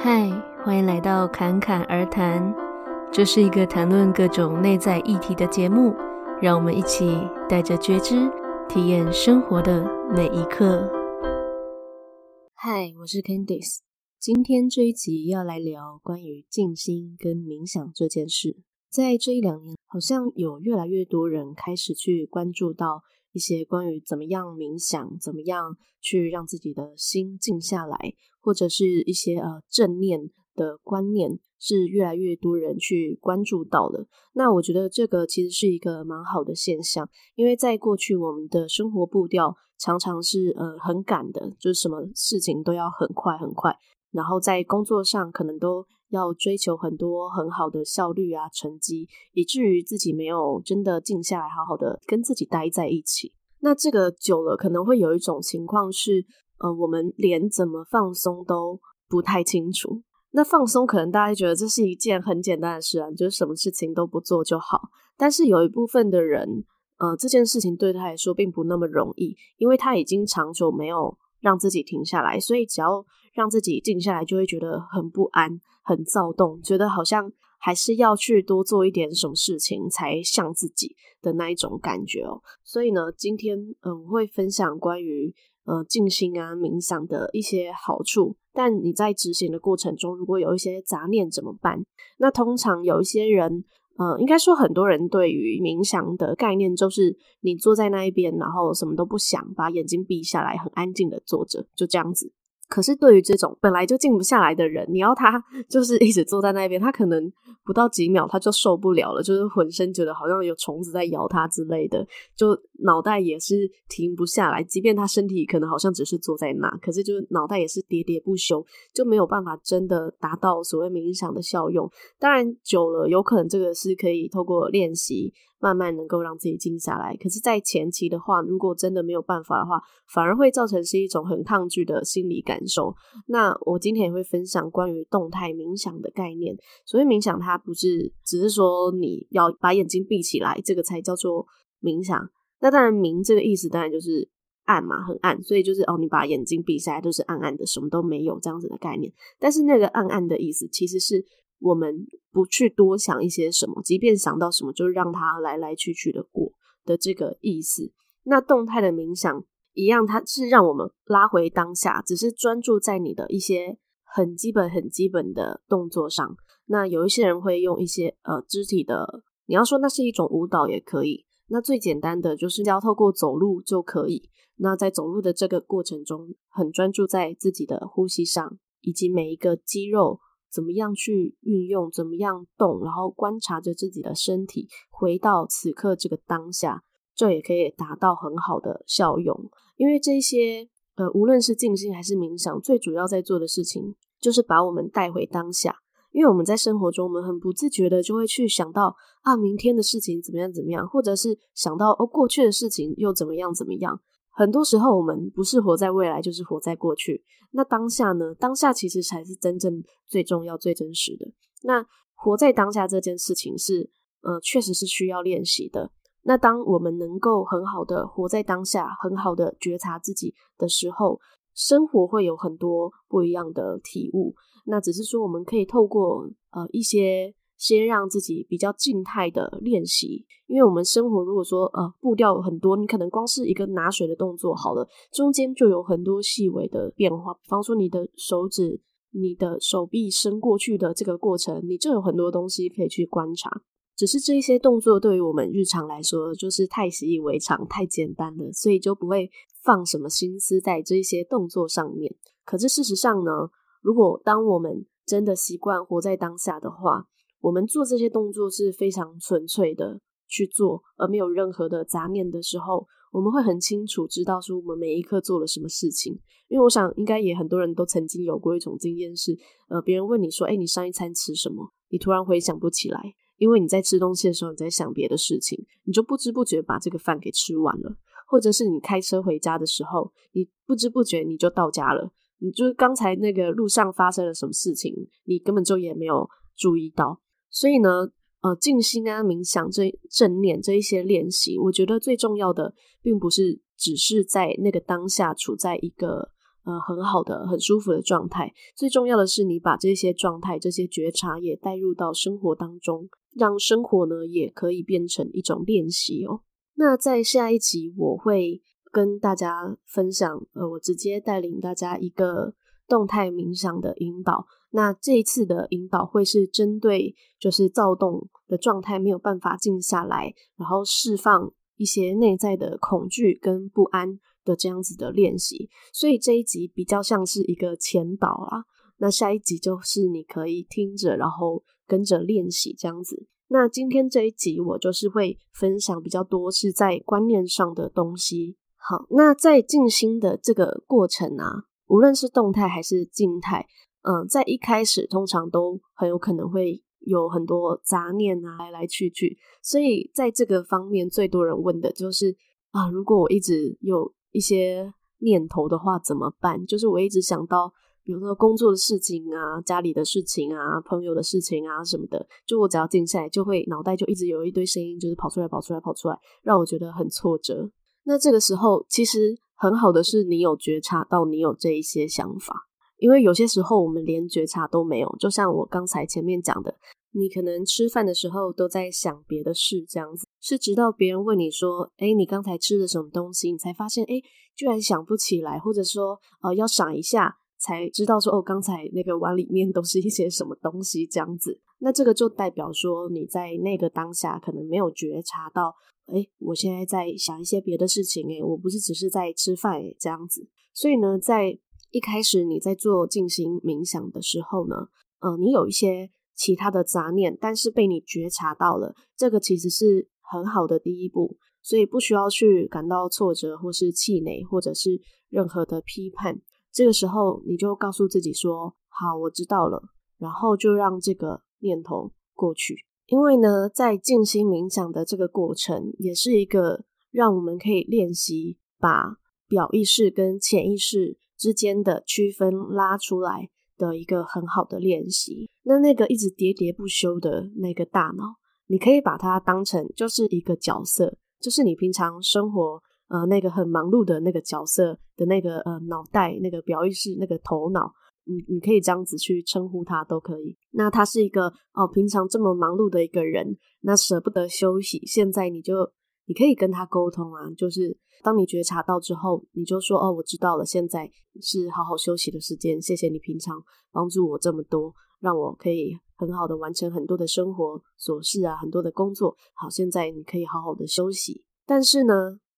嗨，欢迎来到侃侃而谈。这是一个谈论各种内在议题的节目，让我们一起带着觉知，体验生活的每一刻。嗨，我是 Candice，今天这一集要来聊关于静心跟冥想这件事。在这一两年，好像有越来越多人开始去关注到一些关于怎么样冥想，怎么样去让自己的心静下来。或者是一些呃正念的观念，是越来越多人去关注到了。那我觉得这个其实是一个蛮好的现象，因为在过去我们的生活步调常常是呃很赶的，就是什么事情都要很快很快，然后在工作上可能都要追求很多很好的效率啊成绩，以至于自己没有真的静下来好好的跟自己待在一起。那这个久了可能会有一种情况是。呃，我们连怎么放松都不太清楚。那放松可能大家觉得这是一件很简单的事啊，就是什么事情都不做就好。但是有一部分的人，呃，这件事情对他来说并不那么容易，因为他已经长久没有让自己停下来，所以只要让自己静下来，就会觉得很不安、很躁动，觉得好像还是要去多做一点什么事情才像自己的那一种感觉哦。所以呢，今天嗯，我会分享关于。呃，静心啊，冥想的一些好处，但你在执行的过程中，如果有一些杂念怎么办？那通常有一些人，呃，应该说很多人对于冥想的概念，就是你坐在那一边，然后什么都不想，把眼睛闭下来，很安静的坐着，就这样子。可是对于这种本来就静不下来的人，你要他 就是一直坐在那边，他可能不到几秒他就受不了了，就是浑身觉得好像有虫子在咬他之类的，就脑袋也是停不下来。即便他身体可能好像只是坐在那，可是就是脑袋也是喋喋不休，就没有办法真的达到所谓冥想的效用。当然久了，有可能这个是可以透过练习。慢慢能够让自己静下来，可是，在前期的话，如果真的没有办法的话，反而会造成是一种很抗拒的心理感受。那我今天也会分享关于动态冥想的概念。所谓冥想，它不是只是说你要把眼睛闭起来，这个才叫做冥想。那当然，冥这个意思当然就是暗嘛，很暗，所以就是哦，你把眼睛闭下来就是暗暗的，什么都没有这样子的概念。但是那个暗暗的意思，其实是。我们不去多想一些什么，即便想到什么，就让它来来去去的过的这个意思。那动态的冥想一样，它是让我们拉回当下，只是专注在你的一些很基本、很基本的动作上。那有一些人会用一些呃肢体的，你要说那是一种舞蹈也可以。那最简单的就是要透过走路就可以。那在走路的这个过程中，很专注在自己的呼吸上，以及每一个肌肉。怎么样去运用，怎么样动，然后观察着自己的身体，回到此刻这个当下，这也可以达到很好的效用。因为这些呃，无论是静心还是冥想，最主要在做的事情就是把我们带回当下。因为我们在生活中，我们很不自觉的就会去想到啊，明天的事情怎么样怎么样，或者是想到哦，过去的事情又怎么样怎么样。很多时候，我们不是活在未来，就是活在过去。那当下呢？当下其实才是真正最重要、最真实的。那活在当下这件事情是，呃，确实是需要练习的。那当我们能够很好的活在当下，很好的觉察自己的时候，生活会有很多不一样的体悟。那只是说，我们可以透过呃一些。先让自己比较静态的练习，因为我们生活如果说呃步调很多，你可能光是一个拿水的动作好了，中间就有很多细微的变化。比方说你的手指、你的手臂伸过去的这个过程，你就有很多东西可以去观察。只是这些动作对于我们日常来说就是太习以为常、太简单了，所以就不会放什么心思在这些动作上面。可是事实上呢，如果当我们真的习惯活在当下的话，我们做这些动作是非常纯粹的去做，而没有任何的杂念的时候，我们会很清楚知道说我们每一刻做了什么事情。因为我想，应该也很多人都曾经有过一种经验是，呃，别人问你说：“哎，你上一餐吃什么？”你突然回想不起来，因为你在吃东西的时候你在想别的事情，你就不知不觉把这个饭给吃完了。或者是你开车回家的时候，你不知不觉你就到家了，你就是刚才那个路上发生了什么事情，你根本就也没有注意到。所以呢，呃，静心啊、冥想这正念这一些练习，我觉得最重要的，并不是只是在那个当下处在一个呃很好的、很舒服的状态。最重要的是，你把这些状态、这些觉察也带入到生活当中，让生活呢也可以变成一种练习哦。那在下一集我会跟大家分享，呃，我直接带领大家一个动态冥想的引导。那这一次的引导会是针对就是躁动的状态没有办法静下来，然后释放一些内在的恐惧跟不安的这样子的练习。所以这一集比较像是一个前导啦。那下一集就是你可以听着，然后跟着练习这样子。那今天这一集我就是会分享比较多是在观念上的东西。好，那在静心的这个过程啊，无论是动态还是静态。嗯，在一开始通常都很有可能会有很多杂念啊，来来去去，所以在这个方面最多人问的就是啊，如果我一直有一些念头的话怎么办？就是我一直想到，比如说工作的事情啊、家里的事情啊、朋友的事情啊什么的，就我只要静下来，就会脑袋就一直有一堆声音，就是跑出来、跑出来、跑出来，让我觉得很挫折。那这个时候，其实很好的是你有觉察到你有这一些想法。因为有些时候我们连觉察都没有，就像我刚才前面讲的，你可能吃饭的时候都在想别的事，这样子，是直到别人问你说：“诶，你刚才吃的什么东西？”你才发现，诶，居然想不起来，或者说，呃，要想一下才知道说，哦，刚才那个碗里面都是一些什么东西，这样子。那这个就代表说你在那个当下可能没有觉察到，诶，我现在在想一些别的事情，诶，我不是只是在吃饭，哎，这样子。所以呢，在一开始你在做静心冥想的时候呢，呃，你有一些其他的杂念，但是被你觉察到了，这个其实是很好的第一步，所以不需要去感到挫折或是气馁，或者是任何的批判。这个时候你就告诉自己说：“好，我知道了。”然后就让这个念头过去。因为呢，在静心冥想的这个过程，也是一个让我们可以练习把表意识跟潜意识。之间的区分拉出来的一个很好的练习。那那个一直喋喋不休的那个大脑，你可以把它当成就是一个角色，就是你平常生活呃那个很忙碌的那个角色的那个呃脑袋，那个表意识，那个头脑，你你可以这样子去称呼他都可以。那他是一个哦，平常这么忙碌的一个人，那舍不得休息，现在你就。你可以跟他沟通啊，就是当你觉察到之后，你就说：“哦，我知道了，现在是好好休息的时间。谢谢你平常帮助我这么多，让我可以很好的完成很多的生活琐事啊，很多的工作。好，现在你可以好好的休息。但是呢，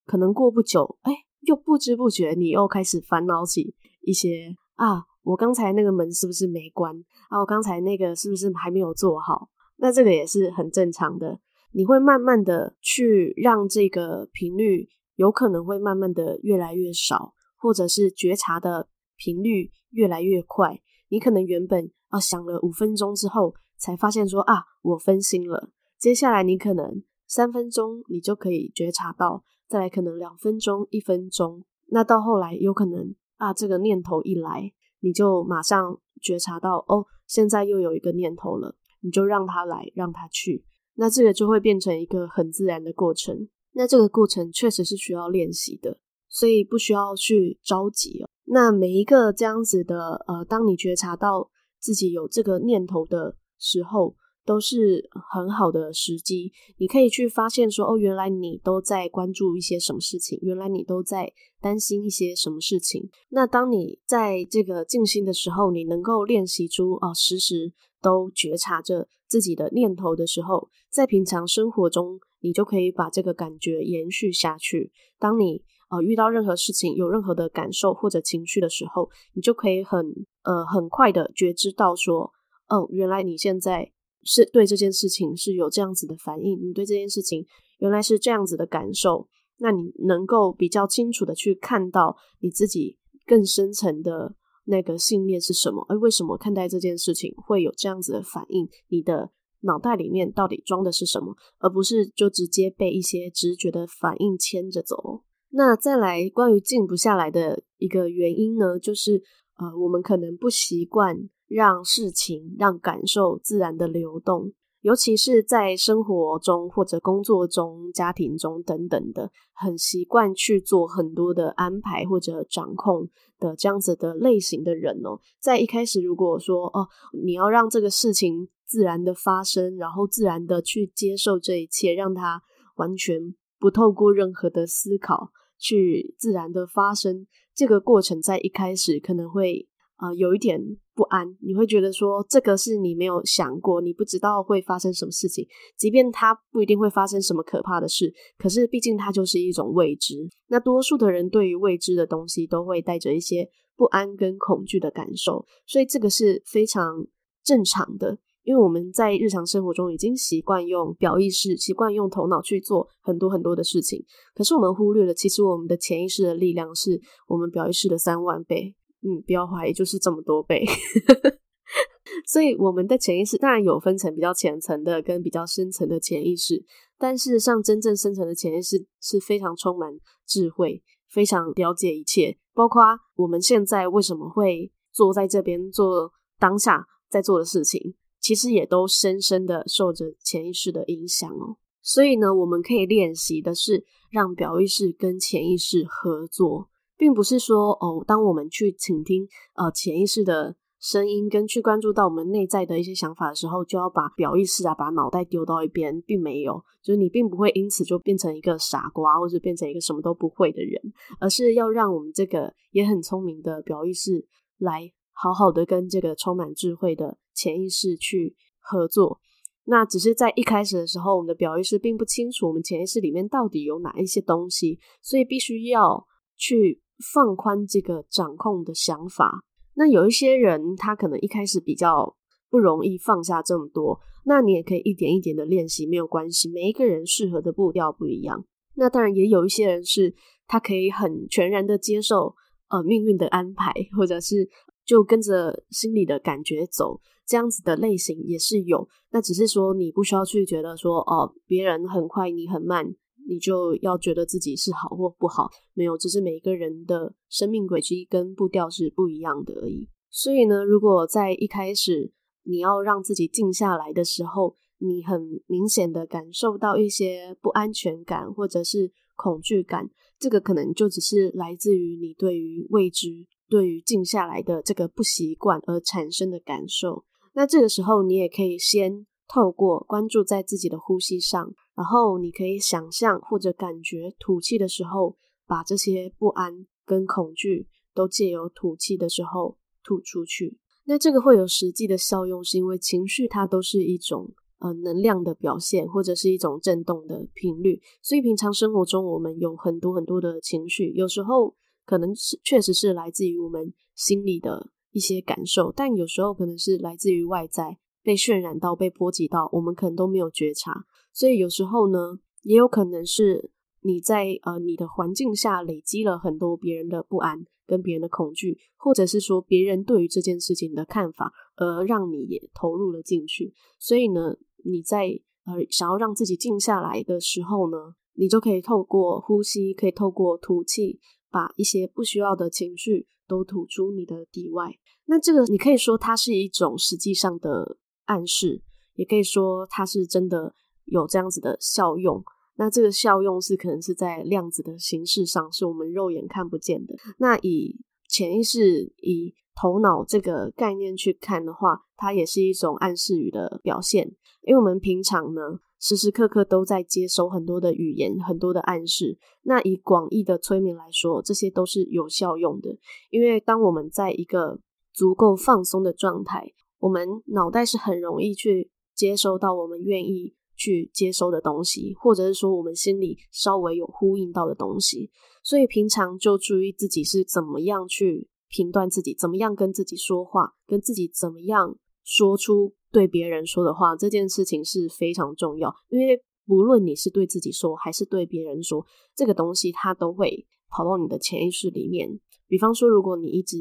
可能过不久，哎，又不知不觉你又开始烦恼起一些啊，我刚才那个门是不是没关？啊，我刚才那个是不是还没有做好？那这个也是很正常的。”你会慢慢的去让这个频率有可能会慢慢的越来越少，或者是觉察的频率越来越快。你可能原本啊想了五分钟之后，才发现说啊我分心了。接下来你可能三分钟你就可以觉察到，再来可能两分钟、一分钟，那到后来有可能啊这个念头一来，你就马上觉察到哦，现在又有一个念头了，你就让它来，让它去。那这个就会变成一个很自然的过程。那这个过程确实是需要练习的，所以不需要去着急哦。那每一个这样子的，呃，当你觉察到自己有这个念头的时候，都是很好的时机。你可以去发现说，哦，原来你都在关注一些什么事情，原来你都在担心一些什么事情。那当你在这个静心的时候，你能够练习出啊，时时都觉察着。自己的念头的时候，在平常生活中，你就可以把这个感觉延续下去。当你呃遇到任何事情，有任何的感受或者情绪的时候，你就可以很呃很快的觉知到说，哦，原来你现在是对这件事情是有这样子的反应，你对这件事情原来是这样子的感受，那你能够比较清楚的去看到你自己更深层的。那个信念是什么？而为什么看待这件事情会有这样子的反应？你的脑袋里面到底装的是什么？而不是就直接被一些直觉的反应牵着走。那再来关于静不下来的一个原因呢，就是呃，我们可能不习惯让事情、让感受自然的流动。尤其是在生活中或者工作中、家庭中等等的，很习惯去做很多的安排或者掌控的这样子的类型的人哦，在一开始如果说哦，你要让这个事情自然的发生，然后自然的去接受这一切，让它完全不透过任何的思考去自然的发生，这个过程在一开始可能会。啊、呃，有一点不安，你会觉得说这个是你没有想过，你不知道会发生什么事情，即便它不一定会发生什么可怕的事，可是毕竟它就是一种未知。那多数的人对于未知的东西都会带着一些不安跟恐惧的感受，所以这个是非常正常的，因为我们在日常生活中已经习惯用表意识，习惯用头脑去做很多很多的事情，可是我们忽略了，其实我们的潜意识的力量是我们表意识的三万倍。嗯，不要怀疑，就是这么多倍。所以我们的潜意识当然有分成比较浅层的跟比较深层的潜意识，但事实上，真正深层的潜意识是非常充满智慧，非常了解一切，包括我们现在为什么会坐在这边做当下在做的事情，其实也都深深的受着潜意识的影响哦。所以呢，我们可以练习的是让表意识跟潜意识合作。并不是说哦，当我们去倾听呃潜意识的声音，跟去关注到我们内在的一些想法的时候，就要把表意识啊，把脑袋丢到一边，并没有，就是你并不会因此就变成一个傻瓜，或者变成一个什么都不会的人，而是要让我们这个也很聪明的表意识来好好的跟这个充满智慧的潜意识去合作。那只是在一开始的时候，我们的表意识并不清楚我们潜意识里面到底有哪一些东西，所以必须要去。放宽这个掌控的想法，那有一些人他可能一开始比较不容易放下这么多，那你也可以一点一点的练习，没有关系。每一个人适合的步调不一样，那当然也有一些人是他可以很全然的接受呃命运的安排，或者是就跟着心里的感觉走，这样子的类型也是有。那只是说你不需要去觉得说哦，别人很快，你很慢。你就要觉得自己是好或不好，没有，只是每一个人的生命轨迹跟步调是不一样的而已。所以呢，如果在一开始你要让自己静下来的时候，你很明显的感受到一些不安全感或者是恐惧感，这个可能就只是来自于你对于未知、对于静下来的这个不习惯而产生的感受。那这个时候，你也可以先透过关注在自己的呼吸上。然后你可以想象或者感觉吐气的时候，把这些不安跟恐惧都借由吐气的时候吐出去。那这个会有实际的效用，是因为情绪它都是一种呃能量的表现，或者是一种震动的频率。所以平常生活中我们有很多很多的情绪，有时候可能是确实是来自于我们心里的一些感受，但有时候可能是来自于外在被渲染到、被波及到，我们可能都没有觉察。所以有时候呢，也有可能是你在呃你的环境下累积了很多别人的不安跟别人的恐惧，或者是说别人对于这件事情的看法，而让你也投入了进去。所以呢，你在呃想要让自己静下来的时候呢，你就可以透过呼吸，可以透过吐气，把一些不需要的情绪都吐出你的体外。那这个你可以说它是一种实际上的暗示，也可以说它是真的。有这样子的效用，那这个效用是可能是在量子的形式上，是我们肉眼看不见的。那以潜意识、以头脑这个概念去看的话，它也是一种暗示语的表现。因为我们平常呢，时时刻刻都在接收很多的语言、很多的暗示。那以广义的催眠来说，这些都是有效用的。因为当我们在一个足够放松的状态，我们脑袋是很容易去接收到我们愿意。去接收的东西，或者是说我们心里稍微有呼应到的东西，所以平常就注意自己是怎么样去评断自己，怎么样跟自己说话，跟自己怎么样说出对别人说的话，这件事情是非常重要。因为无论你是对自己说还是对别人说，这个东西它都会跑到你的潜意识里面。比方说，如果你一直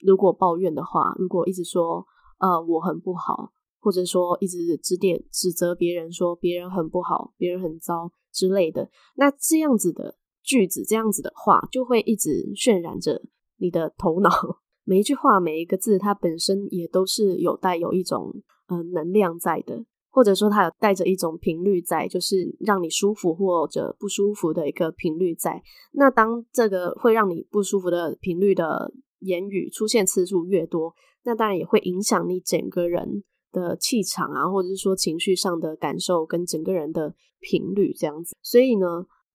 如果抱怨的话，如果一直说呃我很不好。或者说一直指点指责别人，说别人很不好，别人很糟之类的，那这样子的句子，这样子的话，就会一直渲染着你的头脑。每一句话，每一个字，它本身也都是有带有一种呃能量在的。或者说它有带着一种频率在，就是让你舒服或者不舒服的一个频率在。那当这个会让你不舒服的频率的言语出现次数越多，那当然也会影响你整个人的气场啊，或者是说情绪上的感受跟整个人的频率这样子。所以呢，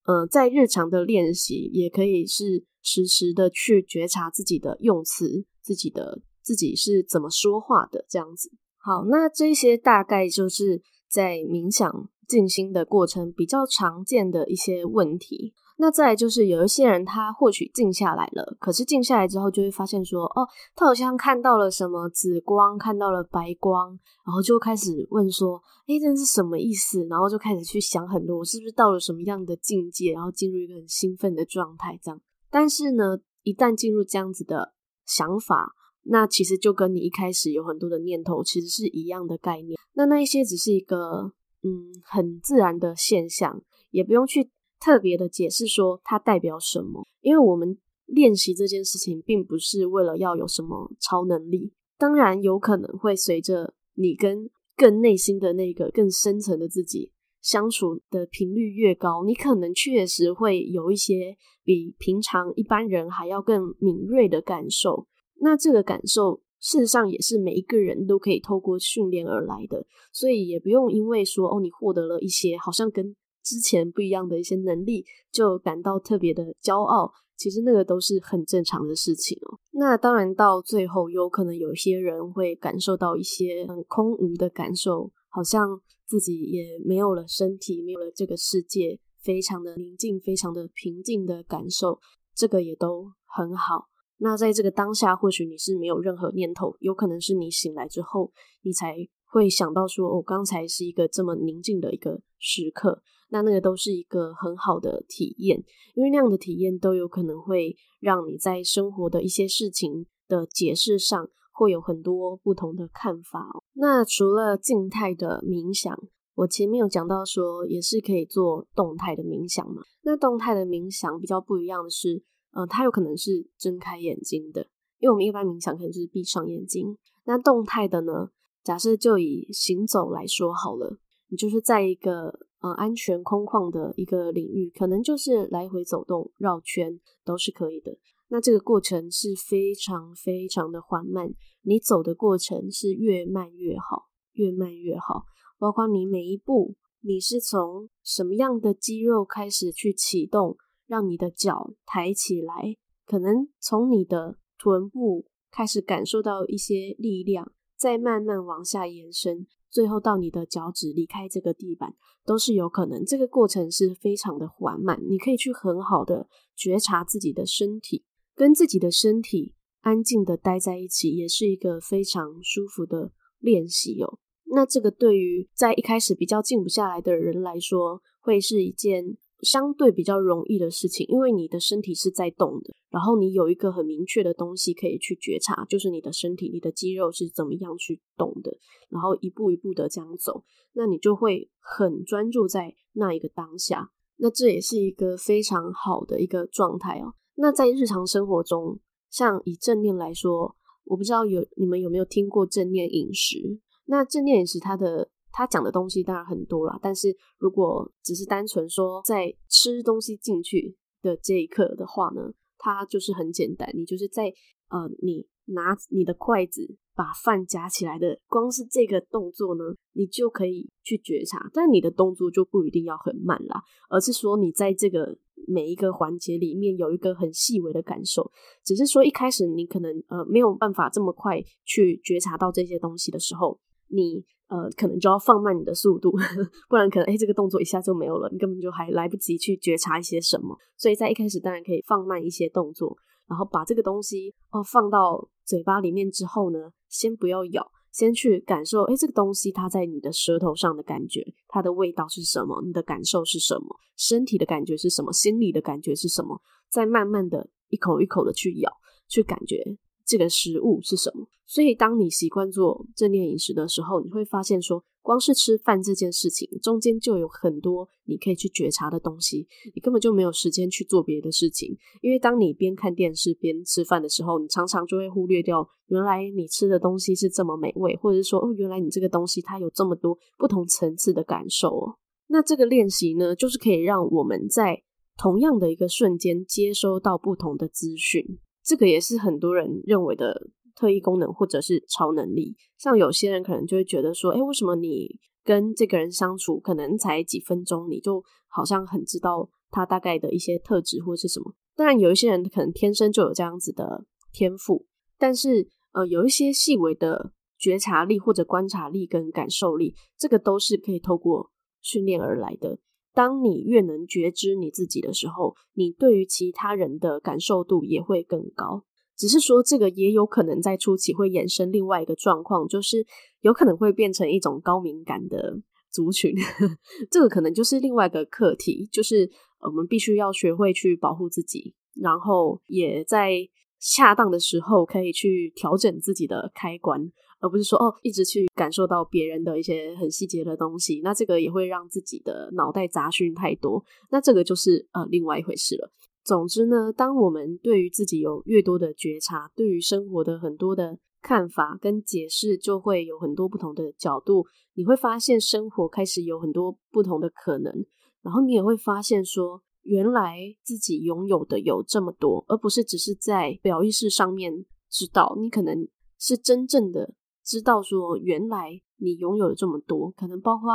呃，在日常的练习也可以是实时的去觉察自己的用词，自己的自己是怎么说话的这样子。好，那这些大概就是在冥想静心的过程比较常见的一些问题。那再就是有一些人他或许静下来了，可是静下来之后就会发现说，哦，他好像看到了什么紫光，看到了白光，然后就开始问说，诶，这是什么意思？然后就开始去想很多，我是不是到了什么样的境界，然后进入一个很兴奋的状态这样。但是呢，一旦进入这样子的想法。那其实就跟你一开始有很多的念头，其实是一样的概念。那那一些只是一个嗯很自然的现象，也不用去特别的解释说它代表什么。因为我们练习这件事情，并不是为了要有什么超能力。当然有可能会随着你跟更内心的那个更深层的自己相处的频率越高，你可能确实会有一些比平常一般人还要更敏锐的感受。那这个感受，事实上也是每一个人都可以透过训练而来的，所以也不用因为说哦，你获得了一些好像跟之前不一样的一些能力，就感到特别的骄傲。其实那个都是很正常的事情哦。那当然到最后，有可能有些人会感受到一些很空无的感受，好像自己也没有了身体，没有了这个世界，非常的宁静，非常的平静的感受，这个也都很好。那在这个当下，或许你是没有任何念头，有可能是你醒来之后，你才会想到说，哦，刚才是一个这么宁静的一个时刻。那那个都是一个很好的体验，因为那样的体验都有可能会让你在生活的一些事情的解释上会有很多不同的看法。那除了静态的冥想，我前面有讲到说，也是可以做动态的冥想嘛。那动态的冥想比较不一样的是。呃，它有可能是睁开眼睛的，因为我们一般冥想可能就是闭上眼睛。那动态的呢？假设就以行走来说好了，你就是在一个呃安全空旷的一个领域，可能就是来回走动、绕圈都是可以的。那这个过程是非常非常的缓慢，你走的过程是越慢越好，越慢越好。包括你每一步，你是从什么样的肌肉开始去启动？让你的脚抬起来，可能从你的臀部开始感受到一些力量，再慢慢往下延伸，最后到你的脚趾离开这个地板，都是有可能。这个过程是非常的缓慢，你可以去很好的觉察自己的身体，跟自己的身体安静的待在一起，也是一个非常舒服的练习哦。那这个对于在一开始比较静不下来的人来说，会是一件。相对比较容易的事情，因为你的身体是在动的，然后你有一个很明确的东西可以去觉察，就是你的身体、你的肌肉是怎么样去动的，然后一步一步的这样走，那你就会很专注在那一个当下，那这也是一个非常好的一个状态哦。那在日常生活中，像以正念来说，我不知道有你们有没有听过正念饮食？那正念饮食它的。他讲的东西当然很多啦，但是如果只是单纯说在吃东西进去的这一刻的话呢，它就是很简单，你就是在呃，你拿你的筷子把饭夹起来的，光是这个动作呢，你就可以去觉察，但你的动作就不一定要很慢啦，而是说你在这个每一个环节里面有一个很细微的感受，只是说一开始你可能呃没有办法这么快去觉察到这些东西的时候，你。呃，可能就要放慢你的速度，不然可能诶、这个动作一下就没有了，你根本就还来不及去觉察一些什么。所以在一开始当然可以放慢一些动作，然后把这个东西哦放到嘴巴里面之后呢，先不要咬，先去感受，诶、这个东西它在你的舌头上的感觉，它的味道是什么？你的感受是什么？身体的感觉是什么？心理的感觉是什么？再慢慢的一口一口的去咬，去感觉这个食物是什么。所以，当你习惯做正念饮食的时候，你会发现说，光是吃饭这件事情中间就有很多你可以去觉察的东西，你根本就没有时间去做别的事情。因为当你边看电视边吃饭的时候，你常常就会忽略掉原来你吃的东西是这么美味，或者是说哦，原来你这个东西它有这么多不同层次的感受哦。那这个练习呢，就是可以让我们在同样的一个瞬间接收到不同的资讯。这个也是很多人认为的。特异功能或者是超能力，像有些人可能就会觉得说，诶，为什么你跟这个人相处可能才几分钟，你就好像很知道他大概的一些特质或是什么？当然，有一些人可能天生就有这样子的天赋，但是呃，有一些细微的觉察力或者观察力跟感受力，这个都是可以透过训练而来的。当你越能觉知你自己的时候，你对于其他人的感受度也会更高。只是说，这个也有可能在初期会衍生另外一个状况，就是有可能会变成一种高敏感的族群。这个可能就是另外一个课题，就是我们必须要学会去保护自己，然后也在恰当的时候可以去调整自己的开关，而不是说哦，一直去感受到别人的一些很细节的东西。那这个也会让自己的脑袋杂讯太多，那这个就是呃另外一回事了。总之呢，当我们对于自己有越多的觉察，对于生活的很多的看法跟解释，就会有很多不同的角度。你会发现生活开始有很多不同的可能，然后你也会发现说，原来自己拥有的有这么多，而不是只是在表意识上面知道。你可能是真正的知道说，原来你拥有了这么多，可能包括。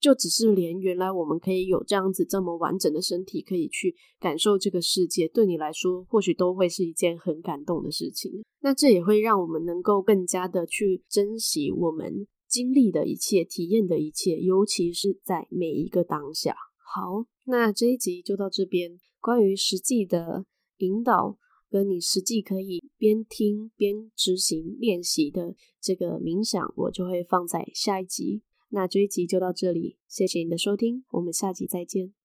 就只是连原来我们可以有这样子这么完整的身体，可以去感受这个世界，对你来说或许都会是一件很感动的事情。那这也会让我们能够更加的去珍惜我们经历的一切、体验的一切，尤其是在每一个当下。好，那这一集就到这边。关于实际的引导，跟你实际可以边听边执行练习的这个冥想，我就会放在下一集。那这一集就到这里，谢谢你的收听，我们下集再见。